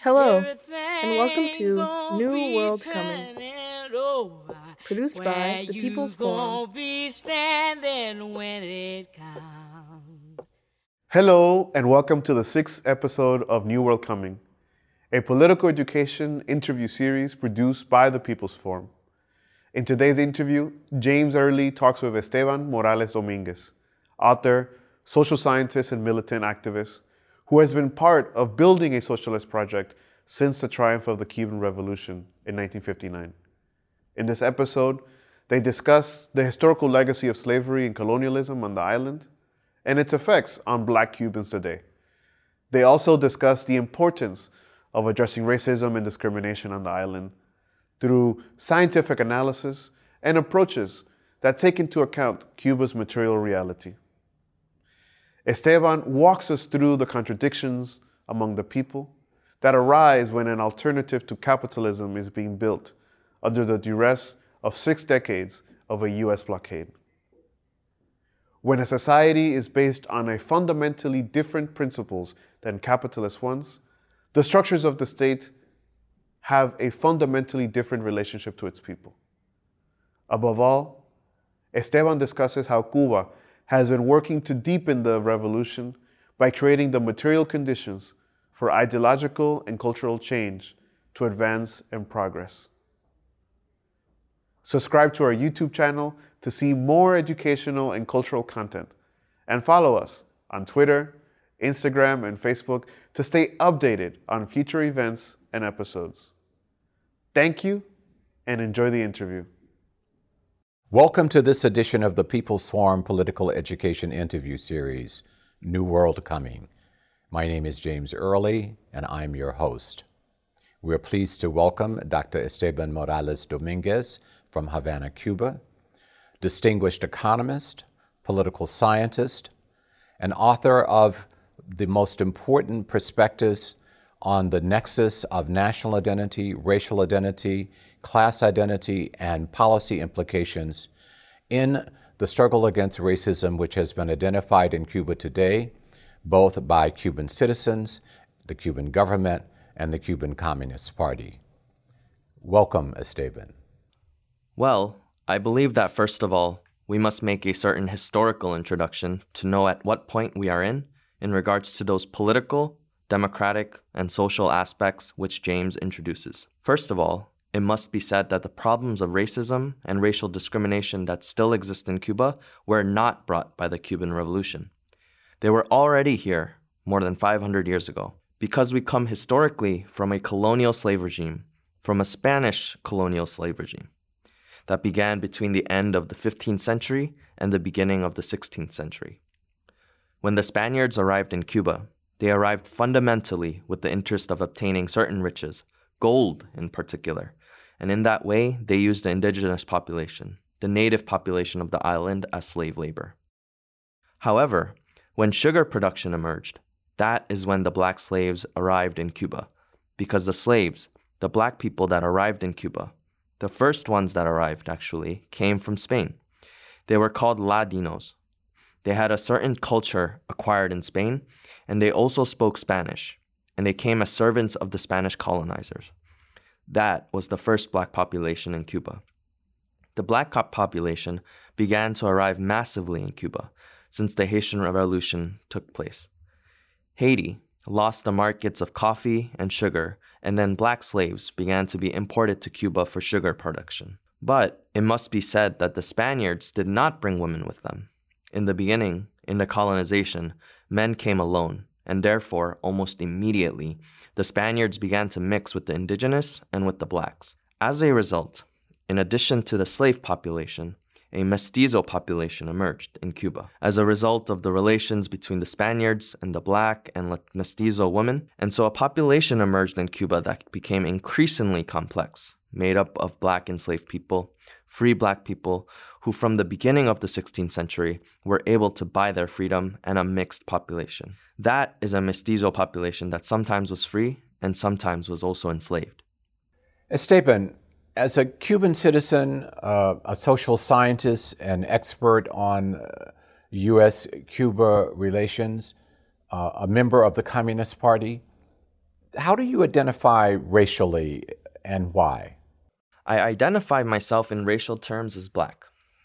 Hello, and welcome to New World Coming, produced by the People's Forum. Hello, and welcome to the sixth episode of New World Coming, a political education interview series produced by the People's Forum. In today's interview, James Early talks with Esteban Morales Dominguez, author, social scientist, and militant activist, who has been part of building a socialist project since the triumph of the Cuban Revolution in 1959. In this episode, they discuss the historical legacy of slavery and colonialism on the island and its effects on black Cubans today. They also discuss the importance of addressing racism and discrimination on the island through scientific analysis and approaches that take into account Cuba's material reality. Esteban walks us through the contradictions among the people that arise when an alternative to capitalism is being built under the duress of six decades of a US blockade. When a society is based on a fundamentally different principles than capitalist ones, the structures of the state have a fundamentally different relationship to its people. Above all, Esteban discusses how Cuba has been working to deepen the revolution by creating the material conditions for ideological and cultural change to advance and progress. Subscribe to our YouTube channel to see more educational and cultural content, and follow us on Twitter, Instagram, and Facebook to stay updated on future events and episodes. Thank you and enjoy the interview. Welcome to this edition of the People's Forum Political Education Interview Series, New World Coming. My name is James Early, and I'm your host. We're pleased to welcome Dr. Esteban Morales Dominguez from Havana, Cuba, distinguished economist, political scientist, and author of the most important perspectives on the nexus of national identity, racial identity, class identity, and policy implications in the struggle against racism, which has been identified in Cuba today, both by Cuban citizens, the Cuban government, and the Cuban Communist Party. Welcome, Esteban. Well, I believe that first of all, we must make a certain historical introduction to know at what point we are in in regards to those political, democratic, and social aspects which James introduces. First of all, it must be said that the problems of racism and racial discrimination that still exist in Cuba were not brought by the Cuban Revolution. They were already here more than 500 years ago. Because we come historically from a colonial slave regime, from a Spanish colonial slave regime, that began between the end of the 15th century and the beginning of the 16th century. When the Spaniards arrived in Cuba, they arrived fundamentally with the interest of obtaining certain riches, gold in particular, and in that way, they used the indigenous population, the native population of the island, as slave labor. However, when sugar production emerged, that is when the black slaves arrived in Cuba, because the slaves, the black people that arrived in Cuba, the first ones that arrived actually, came from Spain. They were called Ladinos. They had a certain culture acquired in Spain, and they also spoke Spanish, and they came as servants of the Spanish colonizers. That was the first black population in Cuba. The black population began to arrive massively in Cuba since the Haitian Revolution took place. Haiti lost the markets of coffee and sugar, and then black slaves began to be imported to Cuba for sugar production. But it must be said that the Spaniards did not bring women with them. In the beginning, in the colonization, men came alone, and therefore, almost immediately, the Spaniards began to mix with the indigenous and with the blacks. As a result, in addition to the slave population, a mestizo population emerged in Cuba as a result of the relations between the Spaniards and the black and mestizo women. And so a population emerged in Cuba that became increasingly complex, made up of black enslaved people, free black people who, from the beginning of the 16th century, were able to buy their freedom and a mixed population. That is a mestizo population that sometimes was free and sometimes was also enslaved. Esteban, as a Cuban citizen, uh, a social scientist, and expert on uh, U.S. Cuba relations, uh, a member of the Communist Party, How do you identify racially and why? I identify myself in racial terms as black.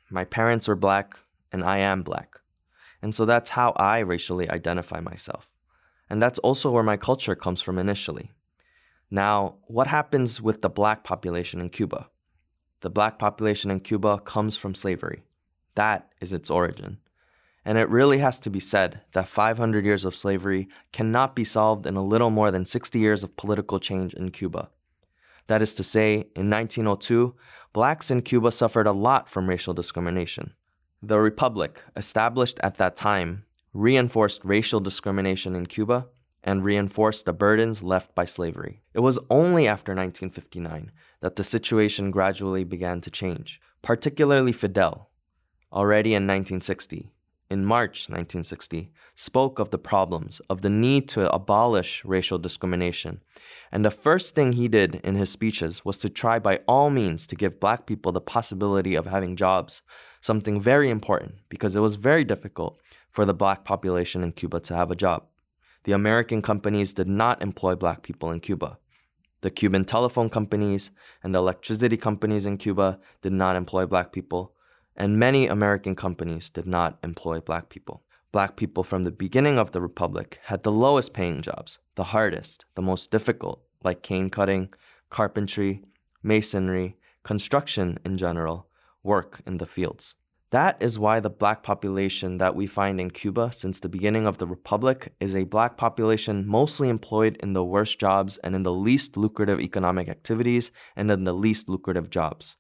My parents are black, and I am black. And so that's how I racially identify myself. And that's also where my culture comes from initially. Now, what happens with the black population in Cuba? The black population in Cuba comes from slavery. That is its origin. And it really has to be said that 500 years of slavery cannot be solved in a little more than 60 years of political change in Cuba. That is to say, in 1902, blacks in Cuba suffered a lot from racial discrimination. The Republic, established at that time, reinforced racial discrimination in Cuba and reinforced the burdens left by slavery. It was only after 1959 that the situation gradually began to change, particularly Fidel, already in 1960, in March 1960, spoke of the problems, of the need to abolish racial discrimination. And the first thing he did in his speeches was to try by all means to give black people the possibility of having jobs, something very important because it was very difficult for the black population in Cuba to have a job. The American companies did not employ black people in Cuba. The Cuban telephone companies and the electricity companies in Cuba did not employ black people, and many American companies did not employ black people. Black people from the beginning of the Republic had the lowest paying jobs, the hardest, the most difficult, like cane cutting, carpentry, masonry, construction in general, work in the fields. That is why the black population that we find in Cuba since the beginning of the Republic is a black population mostly employed in the worst jobs and in the least lucrative economic activities and in the least lucrative jobs.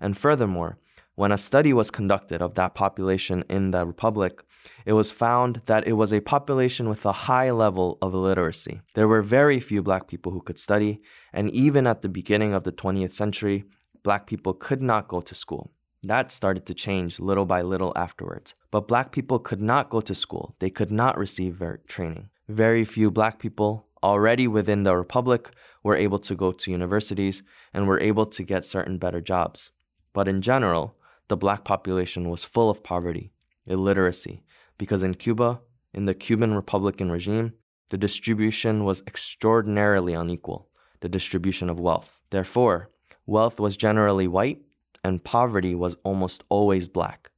And furthermore, when a study was conducted of that population in the Republic, it was found that it was a population with a high level of illiteracy. There were very few black people who could study, and even at the beginning of the 20th century, black people could not go to school. That started to change little by little afterwards. But black people could not go to school, they could not receive training. Very few black people already within the Republic were able to go to universities and were able to get certain better jobs. But in general, the black population was full of poverty, illiteracy, because in Cuba, in the Cuban Republican regime, the distribution was extraordinarily unequal, the distribution of wealth. Therefore, wealth was generally white and poverty was almost always black.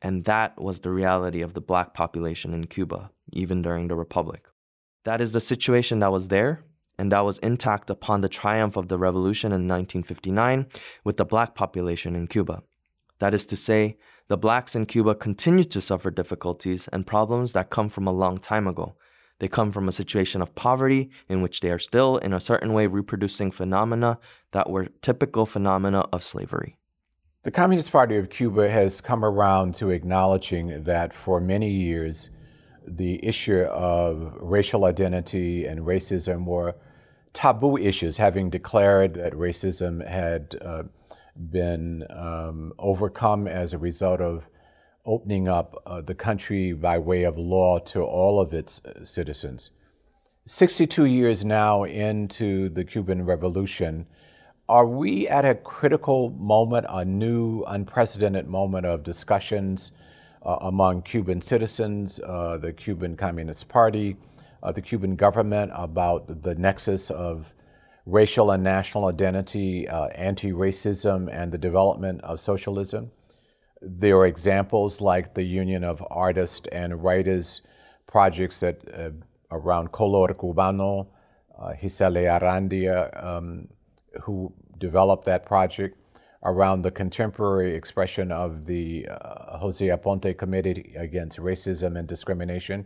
And that was the reality of the black population in Cuba, even during the Republic. That is the situation that was there, and that was intact upon the triumph of the revolution in 1959 with the black population in Cuba. That is to say, the blacks in Cuba continue to suffer difficulties and problems that come from a long time ago. They come from a situation of poverty in which they are still, in a certain way, reproducing phenomena that were typical phenomena of slavery. The Communist Party of Cuba has come around to acknowledging that for many years, the issue of racial identity and racism were taboo issues, having declared that racism had uh, been um, overcome as a result of opening up uh, the country by way of law to all of its uh, citizens. 62 years now into the Cuban Revolution, are we at a critical moment, a new, unprecedented moment of discussions uh, among Cuban citizens, uh, the Cuban Communist Party, uh, the Cuban government about the nexus of racial and national identity, uh, anti racism, and the development of socialism? There are examples like the Union of Artists and Writers projects that uh, around Color Cubano, uh, Gisela Arandia, um, who developed that project around the contemporary expression of the uh, Jose Aponte Committee Against Racism and Discrimination,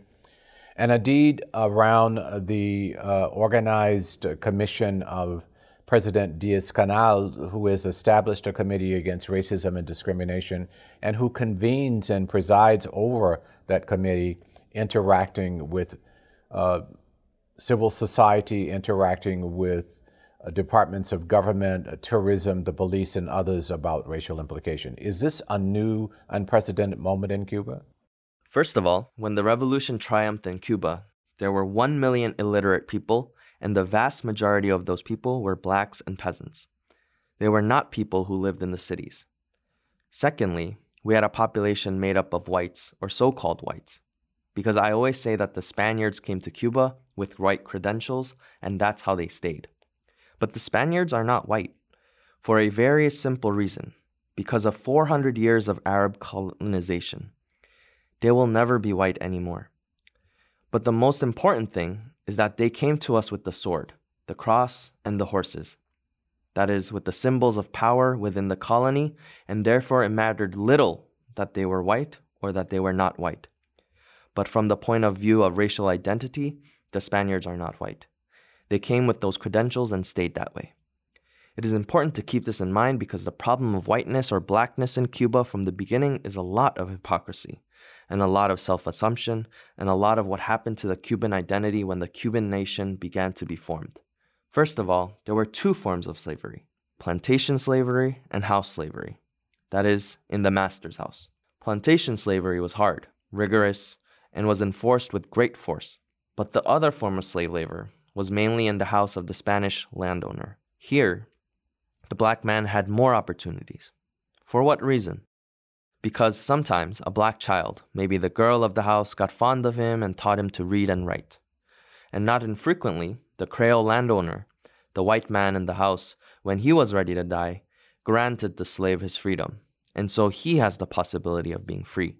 and indeed around the uh, organized commission of President Diaz Canel, who has established a committee against racism and discrimination, and who convenes and presides over that committee, interacting with uh, civil society, interacting with uh, departments of government, uh, tourism, the police, and others about racial implication. Is this a new, unprecedented moment in Cuba? First of all, when the revolution triumphed in Cuba, there were 1 million illiterate people, and the vast majority of those people were blacks and peasants. They were not people who lived in the cities. Secondly, we had a population made up of whites, or so called whites, because I always say that the Spaniards came to Cuba with white credentials, and that's how they stayed. But the Spaniards are not white, for a very simple reason because of 400 years of Arab colonization. They will never be white anymore. But the most important thing is that they came to us with the sword, the cross, and the horses. That is, with the symbols of power within the colony, and therefore it mattered little that they were white or that they were not white. But from the point of view of racial identity, the Spaniards are not white. They came with those credentials and stayed that way. It is important to keep this in mind because the problem of whiteness or blackness in Cuba from the beginning is a lot of hypocrisy and a lot of self assumption, and a lot of what happened to the Cuban identity when the Cuban nation began to be formed. First of all, there were two forms of slavery plantation slavery and house slavery. That is, in the master's house. Plantation slavery was hard, rigorous, and was enforced with great force. But the other form of slave labor was mainly in the house of the Spanish landowner. Here, the black man had more opportunities. For what reason? Because sometimes a black child, maybe the girl of the house, got fond of him and taught him to read and write. And not infrequently, the Creole landowner, the white man in the house, when he was ready to die, granted the slave his freedom, and so he has the possibility of being free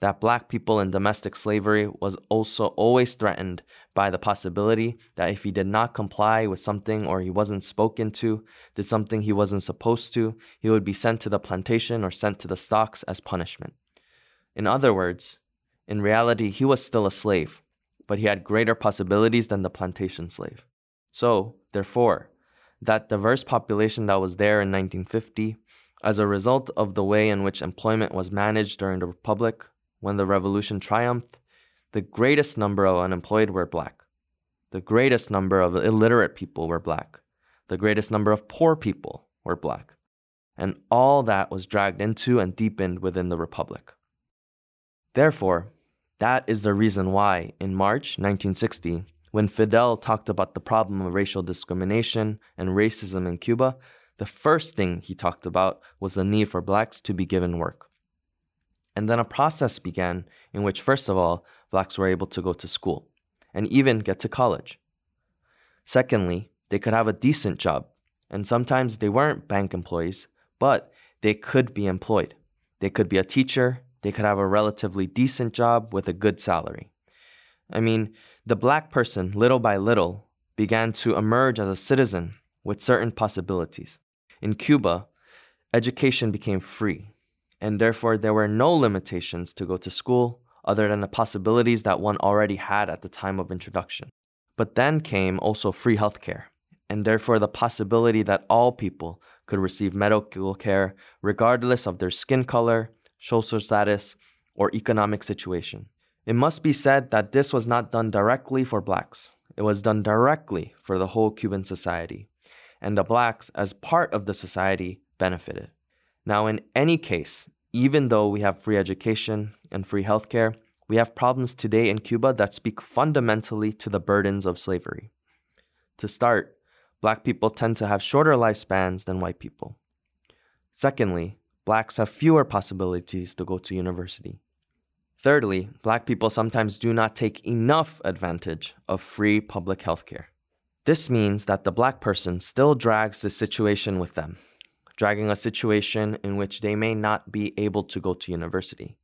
that black people in domestic slavery was also always threatened by the possibility that if he did not comply with something or he wasn't spoken to, did something he wasn't supposed to, he would be sent to the plantation or sent to the stocks as punishment. In other words, in reality, he was still a slave, but he had greater possibilities than the plantation slave. So, therefore, that diverse population that was there in 1950, as a result of the way in which employment was managed during the Republic, when the revolution triumphed, the greatest number of unemployed were black. The greatest number of illiterate people were black. The greatest number of poor people were black. And all that was dragged into and deepened within the Republic. Therefore, that is the reason why, in March 1960, when Fidel talked about the problem of racial discrimination and racism in Cuba, the first thing he talked about was the need for blacks to be given work. And then a process began in which, first of all, blacks were able to go to school and even get to college. Secondly, they could have a decent job, and sometimes they weren't bank employees, but they could be employed. They could be a teacher, they could have a relatively decent job with a good salary. I mean, the black person, little by little, began to emerge as a citizen with certain possibilities. In Cuba, education became free and therefore there were no limitations to go to school other than the possibilities that one already had at the time of introduction. But then came also free healthcare, and therefore the possibility that all people could receive medical care regardless of their skin color, social status, or economic situation. It must be said that this was not done directly for blacks. It was done directly for the whole Cuban society, and the blacks, as part of the society, benefited. Now, in any case, even though we have free education and free healthcare, we have problems today in Cuba that speak fundamentally to the burdens of slavery. To start, black people tend to have shorter lifespans than white people. Secondly, blacks have fewer possibilities to go to university. Thirdly, black people sometimes do not take enough advantage of free public healthcare. This means that the black person still drags the situation with them dragging a situation in which they may not be able to go to university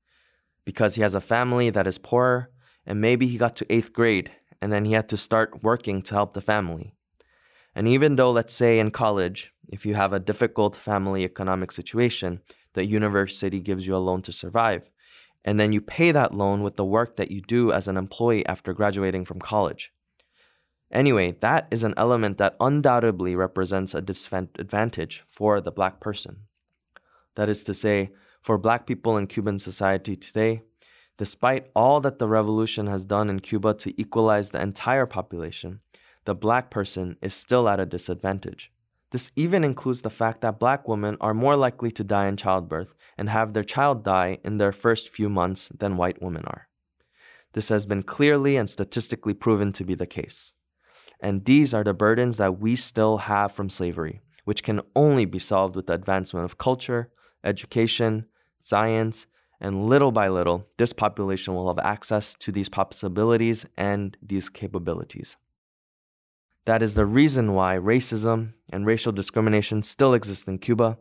because he has a family that is poorer and maybe he got to eighth grade and then he had to start working to help the family. And even though, let's say in college, if you have a difficult family economic situation, the university gives you a loan to survive, and then you pay that loan with the work that you do as an employee after graduating from college. Anyway, that is an element that undoubtedly represents a disadvantage for the black person. That is to say, for black people in Cuban society today, despite all that the revolution has done in Cuba to equalize the entire population, the black person is still at a disadvantage. This even includes the fact that black women are more likely to die in childbirth and have their child die in their first few months than white women are. This has been clearly and statistically proven to be the case. And these are the burdens that we still have from slavery, which can only be solved with the advancement of culture, education, science, And little by little, this population will have access to these possibilities and these capabilities. That is the reason why racism and racial discrimination still exist in Cuba,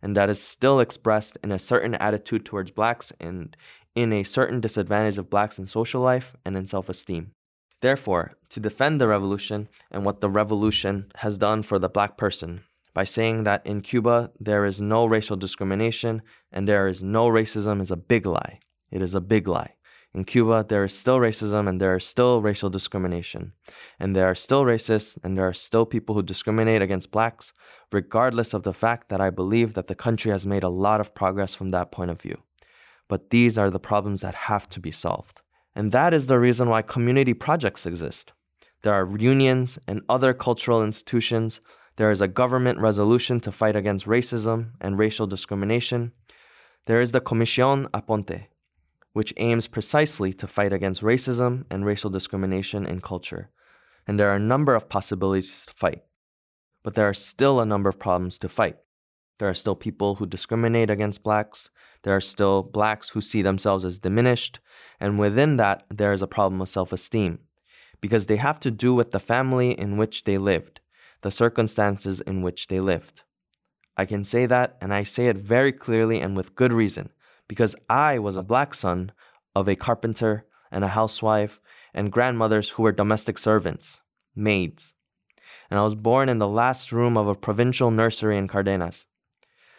and that is still expressed in a certain attitude towards blacks and in a certain disadvantage of blacks in social life and in self esteem. Therefore, to defend the revolution and what the revolution has done for the black person, by saying that in Cuba there is no racial discrimination and there is no racism is a big lie. It is a big lie. In Cuba, there is still racism and there is still racial discrimination. And there are still racists and there are still people who discriminate against blacks, regardless of the fact that I believe that the country has made a lot of progress from that point of view. But these are the problems that have to be solved. And that is the reason why community projects exist. There are unions and other cultural institutions there is a government resolution to fight against racism and racial discrimination. There is the Comisión Aponte, which aims precisely to fight against racism and racial discrimination in culture. And there are a number of possibilities to fight. But there are still a number of problems to fight. There are still people who discriminate against blacks. There are still blacks who see themselves as diminished. And within that, there is a problem of self esteem because they have to do with the family in which they lived the circumstances in which they lived. I can say that, and I say it very clearly and with good reason, because I was a black son of a carpenter and a housewife and grandmothers who were domestic servants, maids. And I was born in the last room of a provincial nursery in Cardenas.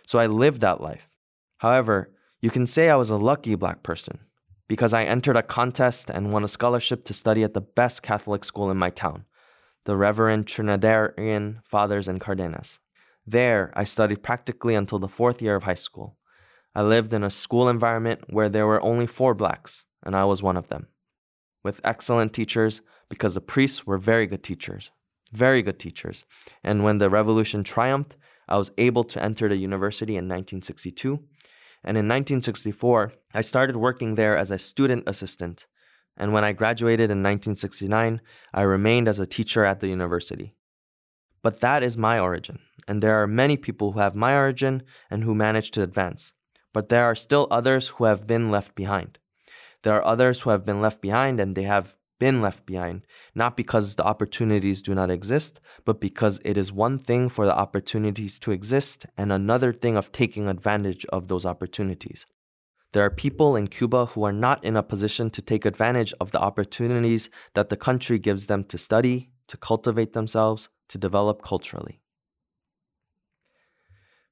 So I lived that life. However, you can say I was a lucky black person because I entered a contest and won a scholarship to study at the best Catholic school in my town the Reverend Trinitarian Fathers in Cardenas. There, I studied practically until the fourth year of high school. I lived in a school environment where there were only four blacks, and I was one of them. With excellent teachers, because the priests were very good teachers. Very good teachers. And when the revolution triumphed, I was able to enter the university in 1962. And in 1964, I started working there as a student assistant and when I graduated in 1969, I remained as a teacher at the university. But that is my origin, and there are many people who have my origin and who managed to advance. But there are still others who have been left behind. There are others who have been left behind, and they have been left behind, not because the opportunities do not exist, but because it is one thing for the opportunities to exist and another thing of taking advantage of those opportunities. There are people in Cuba who are not in a position to take advantage of the opportunities that the country gives them to study, to cultivate themselves, to develop culturally.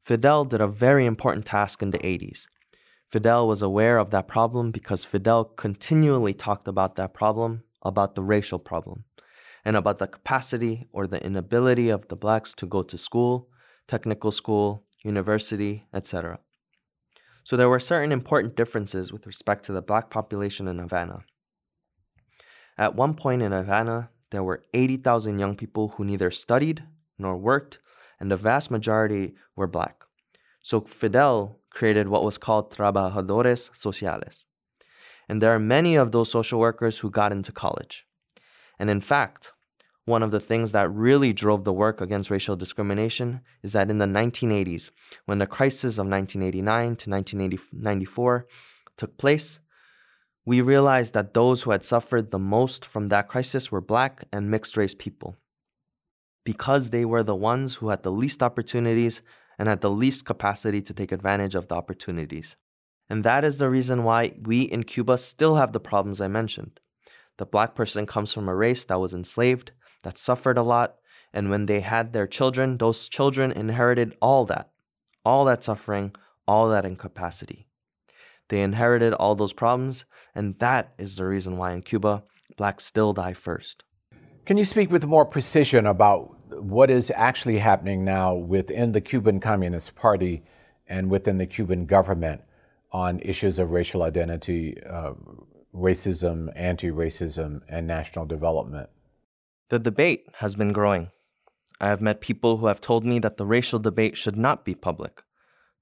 Fidel did a very important task in the 80s. Fidel was aware of that problem because Fidel continually talked about that problem, about the racial problem, and about the capacity or the inability of the blacks to go to school, technical school, university, etc. So there were certain important differences with respect to the black population in Havana. At one point in Havana, there were 80,000 young people who neither studied nor worked, and the vast majority were black. So Fidel created what was called trabajadores sociales. And there are many of those social workers who got into college. And in fact, one of the things that really drove the work against racial discrimination is that in the 1980s, when the crisis of 1989 to 1994 took place, we realized that those who had suffered the most from that crisis were black and mixed race people. Because they were the ones who had the least opportunities and had the least capacity to take advantage of the opportunities. And that is the reason why we in Cuba still have the problems I mentioned. The black person comes from a race that was enslaved, that suffered a lot. And when they had their children, those children inherited all that, all that suffering, all that incapacity. They inherited all those problems, and that is the reason why in Cuba, blacks still die first. Can you speak with more precision about what is actually happening now within the Cuban Communist Party and within the Cuban government on issues of racial identity, uh, racism, anti racism, and national development? The debate has been growing. I have met people who have told me that the racial debate should not be public.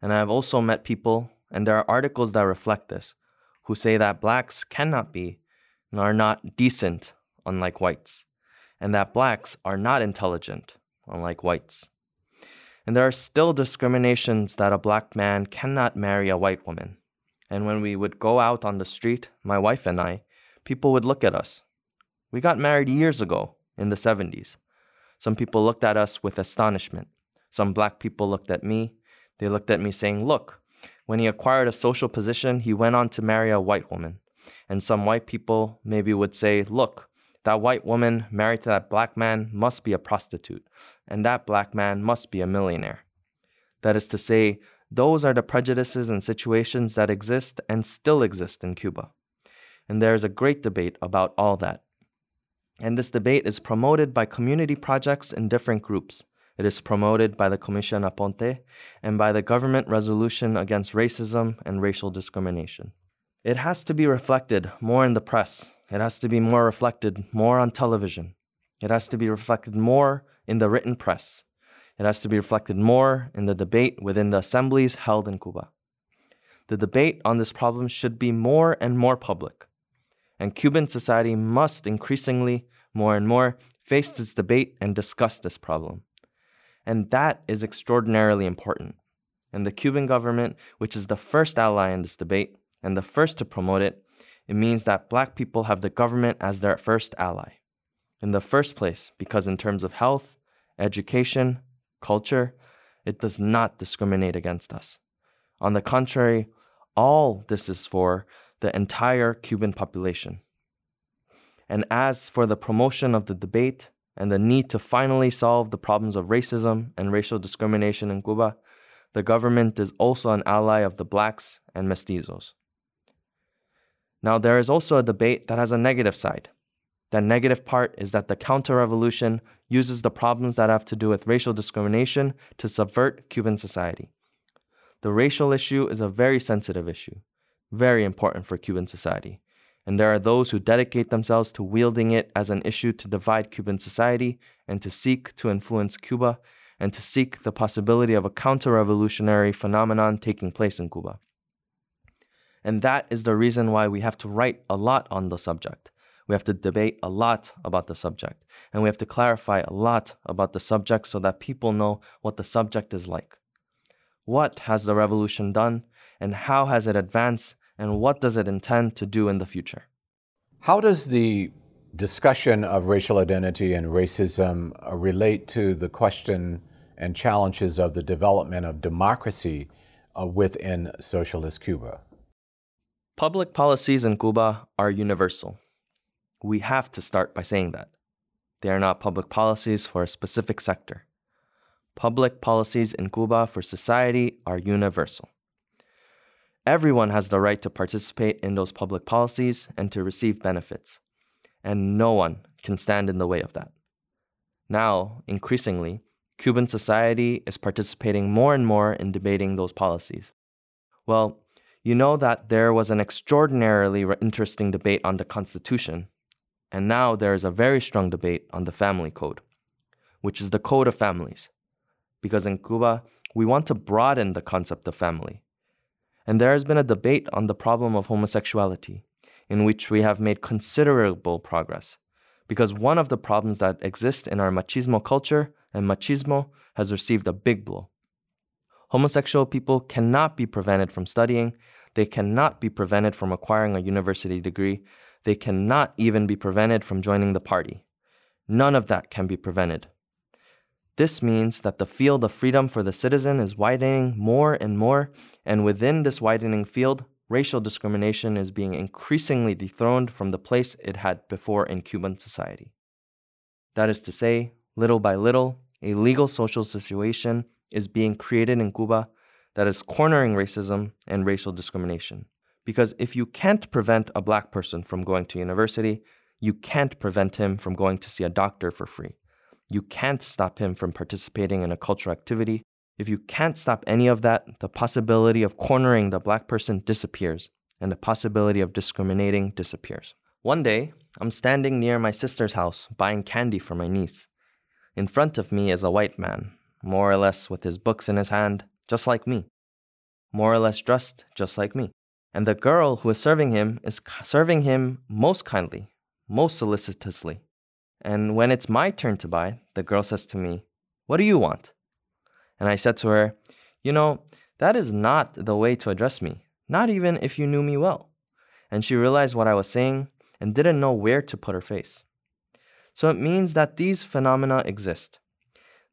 And I have also met people, and there are articles that reflect this, who say that blacks cannot be and are not decent, unlike whites, and that blacks are not intelligent, unlike whites. And there are still discriminations that a black man cannot marry a white woman. And when we would go out on the street, my wife and I, people would look at us. We got married years ago, in the 70s. Some people looked at us with astonishment. Some black people looked at me. They looked at me saying, Look, when he acquired a social position, he went on to marry a white woman. And some white people maybe would say, Look, that white woman married to that black man must be a prostitute, and that black man must be a millionaire. That is to say, those are the prejudices and situations that exist and still exist in Cuba. And there is a great debate about all that. And this debate is promoted by community projects in different groups. It is promoted by the Comisión Aponte and by the government resolution against racism and racial discrimination. It has to be reflected more in the press. It has to be more reflected more on television. It has to be reflected more in the written press. It has to be reflected more in the debate within the assemblies held in Cuba. The debate on this problem should be more and more public. And Cuban society must increasingly, more and more, face this debate and discuss this problem. And that is extraordinarily important. And the Cuban government, which is the first ally in this debate, and the first to promote it, it means that black people have the government as their first ally. In the first place, because in terms of health, education, culture, it does not discriminate against us. On the contrary, all this is for the entire Cuban population. And as for the promotion of the debate and the need to finally solve the problems of racism and racial discrimination in Cuba, the government is also an ally of the blacks and mestizos. Now, there is also a debate that has a negative side. The negative part is that the counter revolution uses the problems that have to do with racial discrimination to subvert Cuban society. The racial issue is a very sensitive issue, very important for Cuban society, and there are those who dedicate themselves to wielding it as an issue to divide Cuban society and to seek to influence Cuba and to seek the possibility of a counter revolutionary phenomenon taking place in Cuba. And that is the reason why we have to write a lot on the subject. We have to debate a lot about the subject. And we have to clarify a lot about the subject so that people know what the subject is like. What has the revolution done? And how has it advanced? And what does it intend to do in the future? How does the discussion of racial identity and racism uh, relate to the question and challenges of the development of democracy uh, within socialist Cuba? Public policies in Cuba are universal. We have to start by saying that. They are not public policies for a specific sector. Public policies in Cuba for society are universal. Everyone has the right to participate in those public policies and to receive benefits, and no one can stand in the way of that. Now, increasingly, Cuban society is participating more and more in debating those policies. Well, you know that there was an extraordinarily interesting debate on the Constitution, and now there is a very strong debate on the Family Code, which is the code of families. Because in Cuba, we want to broaden the concept of family. And there has been a debate on the problem of homosexuality, in which we have made considerable progress. Because one of the problems that exist in our machismo culture and machismo has received a big blow. Homosexual people cannot be prevented from studying, they cannot be prevented from acquiring a university degree, they cannot even be prevented from joining the party. None of that can be prevented. This means that the field of freedom for the citizen is widening more and more, and within this widening field, racial discrimination is being increasingly dethroned from the place it had before in Cuban society. That is to say, little by little, a legal social situation is being created in Cuba that is cornering racism and racial discrimination. Because if you can't prevent a black person from going to university, you can't prevent him from going to see a doctor for free. You can't stop him from participating in a cultural activity. If you can't stop any of that, the possibility of cornering the black person disappears, and the possibility of discriminating disappears. One day, I'm standing near my sister's house buying candy for my niece. In front of me is a white man, more or less with his books in his hand, just like me. More or less dressed, just like me. And the girl who is serving him is serving him most kindly, most solicitously. And when it's my turn to buy, the girl says to me, What do you want? And I said to her, You know, that is not the way to address me. not even if you knew me well. And she realized what I was saying and didn't know where to put her face. So it means that these phenomena exist.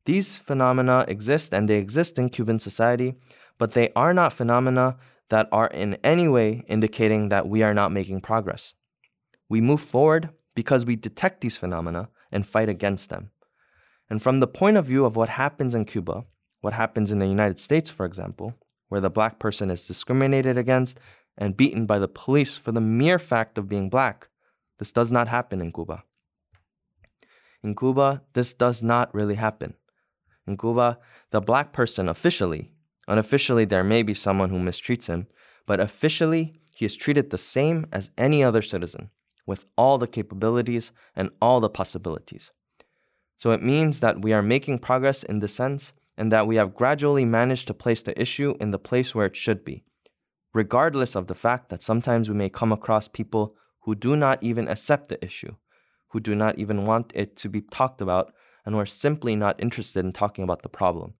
These phenomena exist and they exist in Cuban society, but they are not phenomena that are in any way indicating that we are not making progress. We move forward because we detect these phenomena and fight against them. And from the point of view of what happens in Cuba, what happens in the United States, for example, where the black person is discriminated against and beaten by the police for the mere fact of being black, this does not happen in Cuba. In Cuba, this does not really happen. In Cuba, the black person officially, unofficially, there may be someone who mistreats him, but officially, he is treated the same as any other citizen, with all the capabilities and all the possibilities. So it means that we are making progress in this sense and that we have gradually managed to place the issue in the place where it should be, regardless of the fact that sometimes we may come across people who do not even accept the issue, who do not even want it to be talked about, and who are simply not interested in talking about the problem.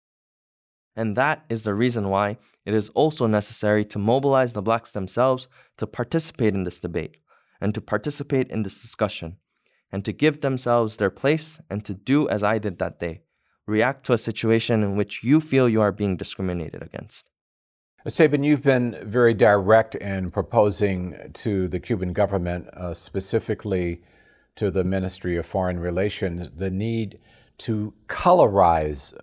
And that is the reason why it is also necessary to mobilize the blacks themselves to participate in this debate and to participate in this discussion and to give themselves their place and to do as I did that day react to a situation in which you feel you are being discriminated against. Esteban, you've been very direct in proposing to the Cuban government, uh, specifically to the Ministry of Foreign Relations, the need to colorize,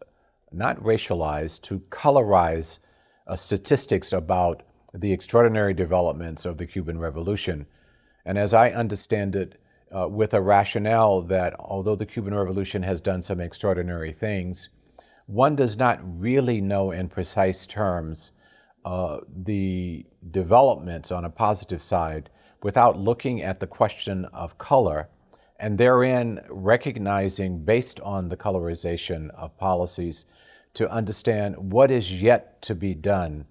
not racialize, to colorize uh, statistics about the extraordinary developments of the Cuban Revolution. And as I understand it, uh, with a rationale that although the Cuban Revolution has done some extraordinary things, one does not really know in precise terms uh, the developments on a positive side without looking at the question of color and therein recognizing, based on the colorization of policies, to understand what is yet to be done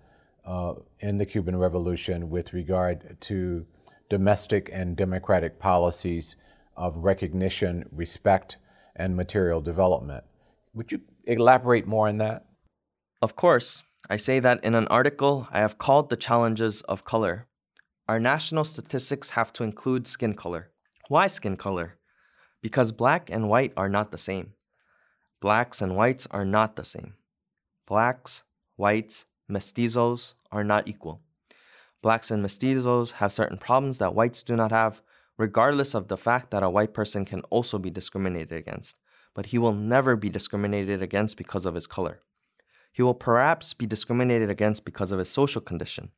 uh, in the Cuban Revolution with regard to domestic and democratic policies of recognition, respect, and material development. Would you elaborate more on that? Of course. I say that in an article I have called The Challenges of Color. Our national statistics have to include skin color. Why skin color? Because black and white are not the same. Blacks and whites are not the same. Blacks, whites, mestizos are not equal. Blacks and mestizos have certain problems that whites do not have, regardless of the fact that a white person can also be discriminated against, but he will never be discriminated against because of his color. He will perhaps be discriminated against because of his social condition.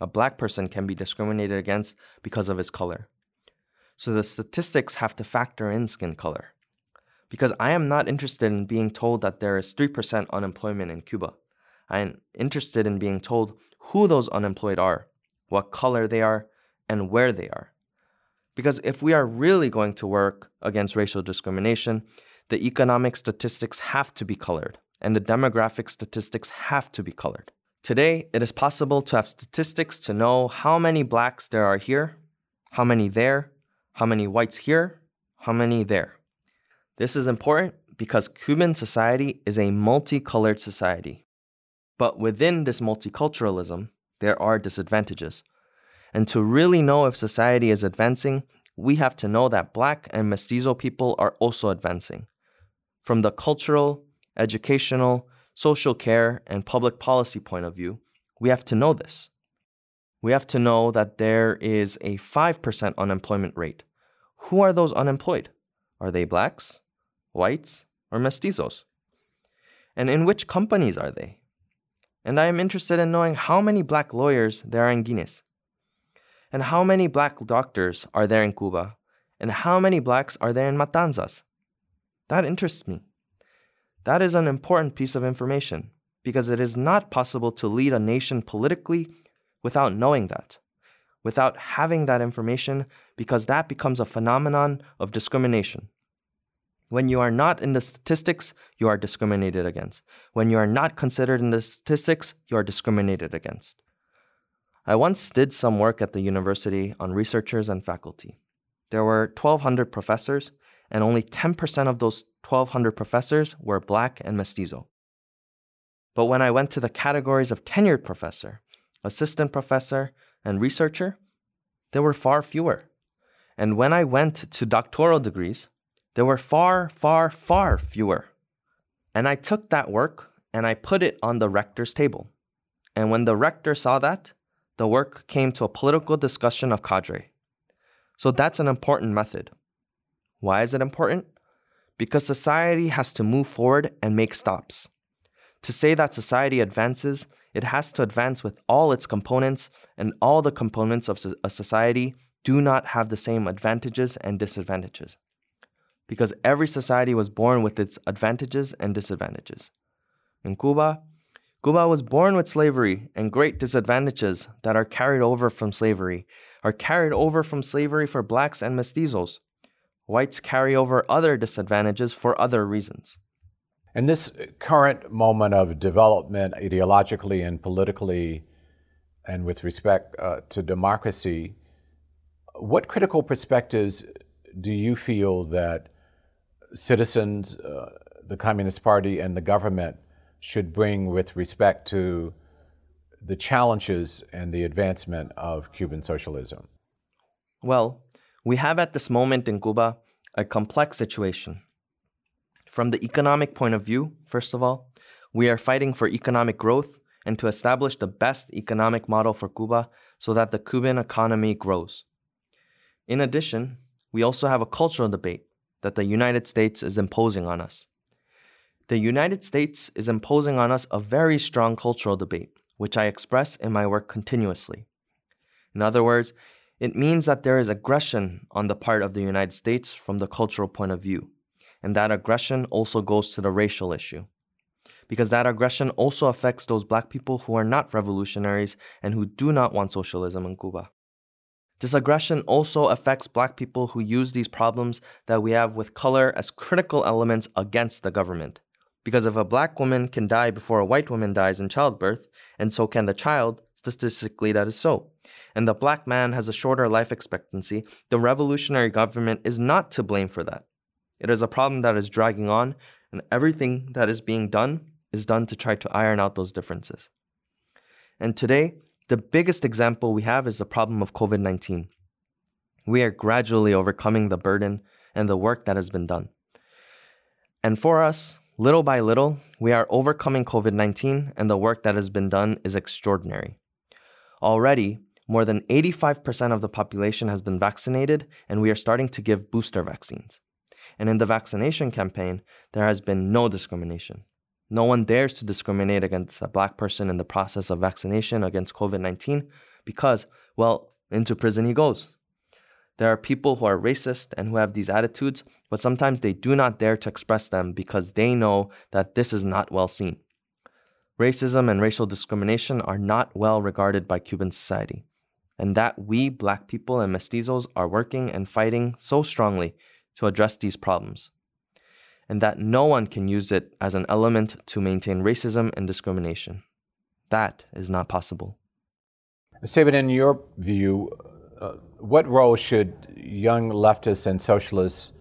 A black person can be discriminated against because of his color. So the statistics have to factor in skin color. Because I am not interested in being told that there is 3% unemployment in Cuba. I am interested in being told who those unemployed are, what color they are, and where they are. Because if we are really going to work against racial discrimination, the economic statistics have to be colored and the demographic statistics have to be colored. Today, it is possible to have statistics to know how many blacks there are here, how many there, how many whites here, how many there. This is important because Cuban society is a multicolored society. But within this multiculturalism, there are disadvantages. And to really know if society is advancing, we have to know that black and mestizo people are also advancing. From the cultural, educational, social care, and public policy point of view, we have to know this. We have to know that there is a 5% unemployment rate. Who are those unemployed? Are they blacks, whites, or mestizos? And in which companies are they? And I am interested in knowing how many black lawyers there are in Güines, and how many black doctors are there in Cuba, and how many blacks are there in Matanzas. That interests me. That is an important piece of information because it is not possible to lead a nation politically without knowing that, without having that information, because that becomes a phenomenon of discrimination. When you are not in the statistics, you are discriminated against. When you are not considered in the statistics, you are discriminated against. I once did some work at the university on researchers and faculty. There were 1,200 professors, and only 10% of those 1,200 professors were black and mestizo. But when I went to the categories of tenured professor, assistant professor, and researcher, there were far fewer. And when I went to doctoral degrees, there were far, far, far fewer. And I took that work and I put it on the rector's table. And when the rector saw that, the work came to a political discussion of cadre. So that's an important method. Why is it important? Because society has to move forward and make stops. To say that society advances, it has to advance with all its components, and all the components of a society do not have the same advantages and disadvantages. Because every society was born with its advantages and disadvantages. In Cuba, Cuba was born with slavery and great disadvantages that are carried over from slavery, are carried over from slavery for blacks and mestizos. Whites carry over other disadvantages for other reasons. In this current moment of development, ideologically and politically, and with respect uh, to democracy, what critical perspectives do you feel that citizens, uh, the Communist Party, and the government should bring with respect to the challenges and the advancement of Cuban socialism? Well, we have at this moment in Cuba a complex situation. From the economic point of view, first of all, we are fighting for economic growth and to establish the best economic model for Cuba so that the Cuban economy grows. In addition, we also have a cultural debate that the United States is imposing on us. The United States is imposing on us a very strong cultural debate, which I express in my work continuously. In other words, it means that there is aggression on the part of the United States from the cultural point of view, and that aggression also goes to the racial issue. Because that aggression also affects those black people who are not revolutionaries and who do not want socialism in Cuba. This aggression also affects black people who use these problems that we have with color as critical elements against the government. Because if a black woman can die before a white woman dies in childbirth, and so can the child, statistically that is so, and the black man has a shorter life expectancy, the revolutionary government is not to blame for that. It is a problem that is dragging on, and everything that is being done is done to try to iron out those differences. And today, the biggest example we have is the problem of COVID 19. We are gradually overcoming the burden and the work that has been done. And for us, Little by little, we are overcoming COVID 19, and the work that has been done is extraordinary. Already, more than 85% of the population has been vaccinated, and we are starting to give booster vaccines. And in the vaccination campaign, there has been no discrimination. No one dares to discriminate against a black person in the process of vaccination against COVID 19 because, well, into prison he goes. There are people who are racist and who have these attitudes, but sometimes they do not dare to express them because they know that this is not well seen. Racism and racial discrimination are not well regarded by Cuban society, and that we, black people and mestizos, are working and fighting so strongly to address these problems, and that no one can use it as an element to maintain racism and discrimination. That is not possible. Stephen, in your view, uh, what role should young leftists and socialists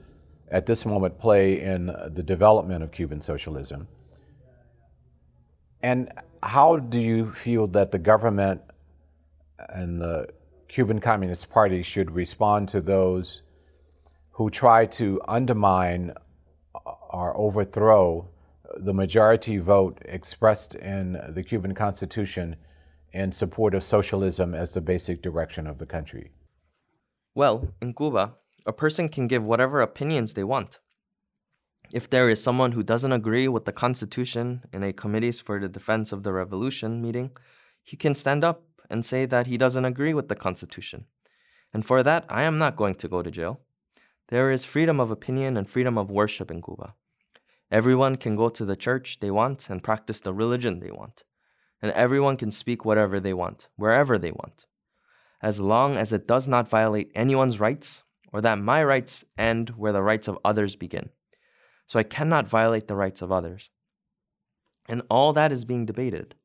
at this moment play in the development of Cuban socialism? And how do you feel that the government and the Cuban Communist Party should respond to those who try to undermine uh, or overthrow the majority vote expressed in the Cuban Constitution in support of socialism as the basic direction of the country? Well, in Cuba, a person can give whatever opinions they want. If there is someone who doesn't agree with the Constitution in a Committees for the Defense of the Revolution meeting, he can stand up and say that he doesn't agree with the Constitution. And for that, I am not going to go to jail. There is freedom of opinion and freedom of worship in Cuba. Everyone can go to the church they want and practice the religion they want. And everyone can speak whatever they want, wherever they want as long as it does not violate anyone's rights or that my rights end where the rights of others begin. So I cannot violate the rights of others. And all that is being debated.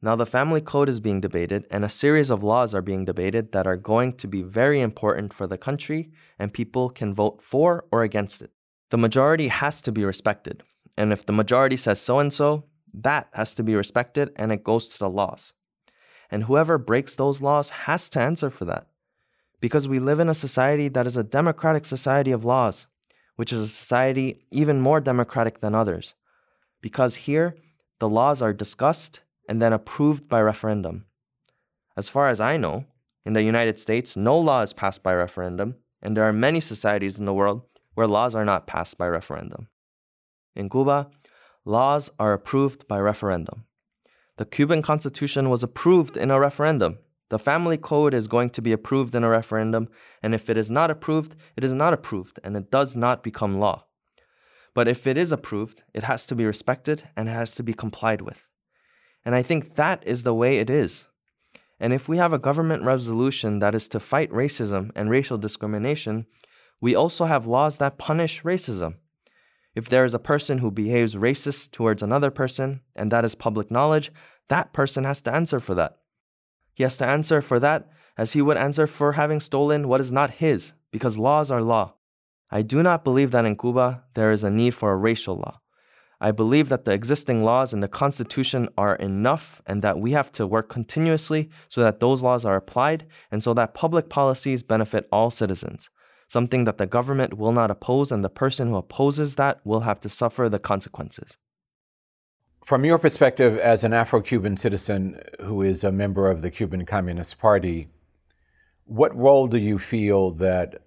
Now, the family code is being debated, and a series of laws are being debated that are going to be very important for the country, and people can vote for or against it. The majority has to be respected, and if the majority says so and so, that has to be respected and it goes to the laws. And whoever breaks those laws has to answer for that. Because we live in a society that is a democratic society of laws, which is a society even more democratic than others. Because here, the laws are discussed and then approved by referendum. As far as I know, in the United States, no law is passed by referendum, and there are many societies in the world where laws are not passed by referendum. In Cuba, laws are approved by referendum. The Cuban Constitution was approved in a referendum. The Family Code is going to be approved in a referendum, and if it is not approved, it is not approved, and it does not become law. But if it is approved, it has to be respected and has to be complied with. And I think that is the way it is. And if we have a government resolution that is to fight racism and racial discrimination, we also have laws that punish racism. If there is a person who behaves racist towards another person, and that is public knowledge, that person has to answer for that. He has to answer for that as he would answer for having stolen what is not his, because laws are law. I do not believe that in Cuba there is a need for a racial law. I believe that the existing laws and the Constitution are enough and that we have to work continuously so that those laws are applied and so that public policies benefit all citizens something that the government will not oppose, and the person who opposes that will have to suffer the consequences. From your perspective as an Afro Cuban citizen who is a member of the Cuban Communist Party, what role do you feel that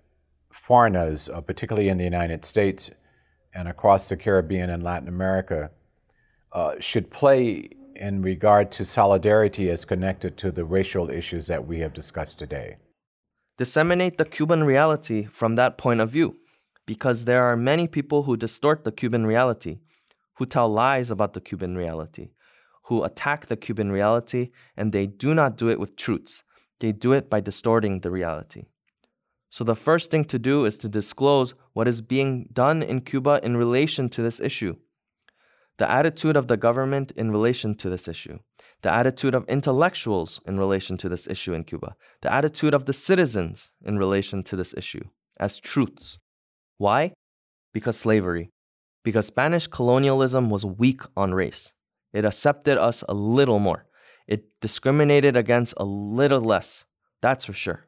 foreigners, uh, particularly in the United States and across the Caribbean and Latin America, uh, should play in regard to solidarity as connected to the racial issues that we have discussed today? disseminate the Cuban reality from that point of view, because there are many people who distort the Cuban reality, who tell lies about the Cuban reality, who attack the Cuban reality, and they do not do it with truths. They do it by distorting the reality. So, the first thing to do is to disclose what is being done in Cuba in relation to this issue, the attitude of the government in relation to this issue the attitude of intellectuals in relation to this issue in Cuba, the attitude of the citizens in relation to this issue as truths. Why? Because slavery. Because Spanish colonialism was weak on race. It accepted us a little more. It discriminated against a little less. That's for sure.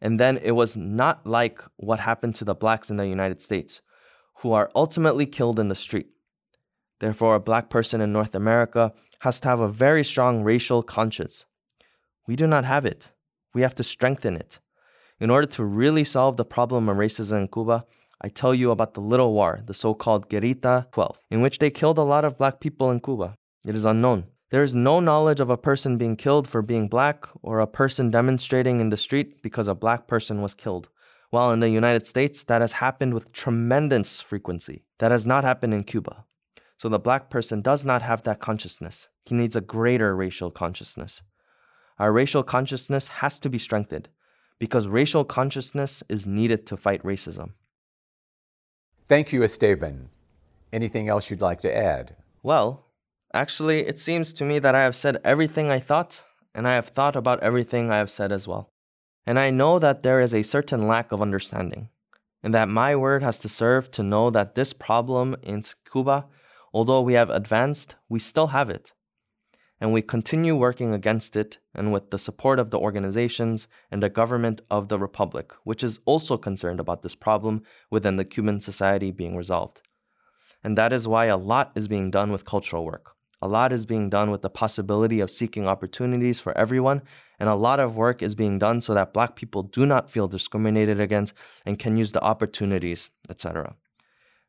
And then it was not like what happened to the blacks in the United States, who are ultimately killed in the street. Therefore, a black person in North America has to have a very strong racial conscience. We do not have it. We have to strengthen it. In order to really solve the problem of racism in Cuba, I tell you about the Little War, the so called Guerrita 12, in which they killed a lot of black people in Cuba. It is unknown. There is no knowledge of a person being killed for being black or a person demonstrating in the street because a black person was killed. While in the United States, that has happened with tremendous frequency. That has not happened in Cuba. So the black person does not have that consciousness. He needs a greater racial consciousness. Our racial consciousness has to be strengthened because racial consciousness is needed to fight racism. Thank you, Esteban. Anything else you'd like to add? Well, actually, it seems to me that I have said everything I thought, and I have thought about everything I have said as well. And I know that there is a certain lack of understanding, and that my word has to serve to know that this problem in Cuba Although we have advanced, we still have it. And we continue working against it and with the support of the organizations and the government of the Republic, which is also concerned about this problem within the Cuban society being resolved. And that is why a lot is being done with cultural work. A lot is being done with the possibility of seeking opportunities for everyone, and a lot of work is being done so that Black people do not feel discriminated against and can use the opportunities, etc.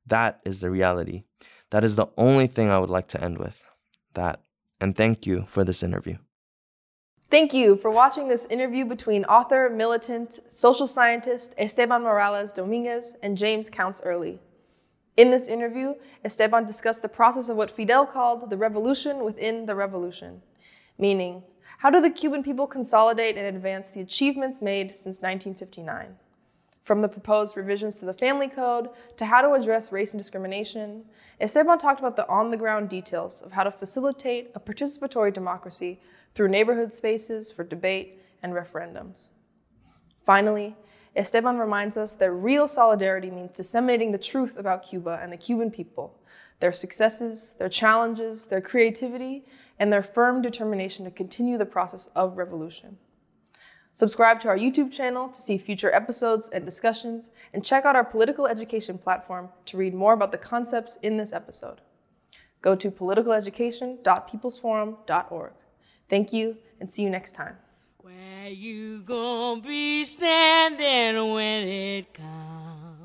That is the reality. That is the only thing I would like to end with. That. And thank you for this interview. Thank you for watching this interview between author, militant, social scientist Esteban Morales Dominguez and James Counts Early. In this interview, Esteban discussed the process of what Fidel called the revolution within the revolution, meaning, how do the Cuban people consolidate and advance the achievements made since 1959? From the proposed revisions to the Family Code to how to address race and discrimination, Esteban talked about the on the ground details of how to facilitate a participatory democracy through neighborhood spaces for debate and referendums. Finally, Esteban reminds us that real solidarity means disseminating the truth about Cuba and the Cuban people, their successes, their challenges, their creativity, and their firm determination to continue the process of revolution. Subscribe to our YouTube channel to see future episodes and discussions, and check out our political education platform to read more about the concepts in this episode. Go to politicaleducation.peoplesforum.org. Thank you, and see you next time. Where you gonna be standing when it comes?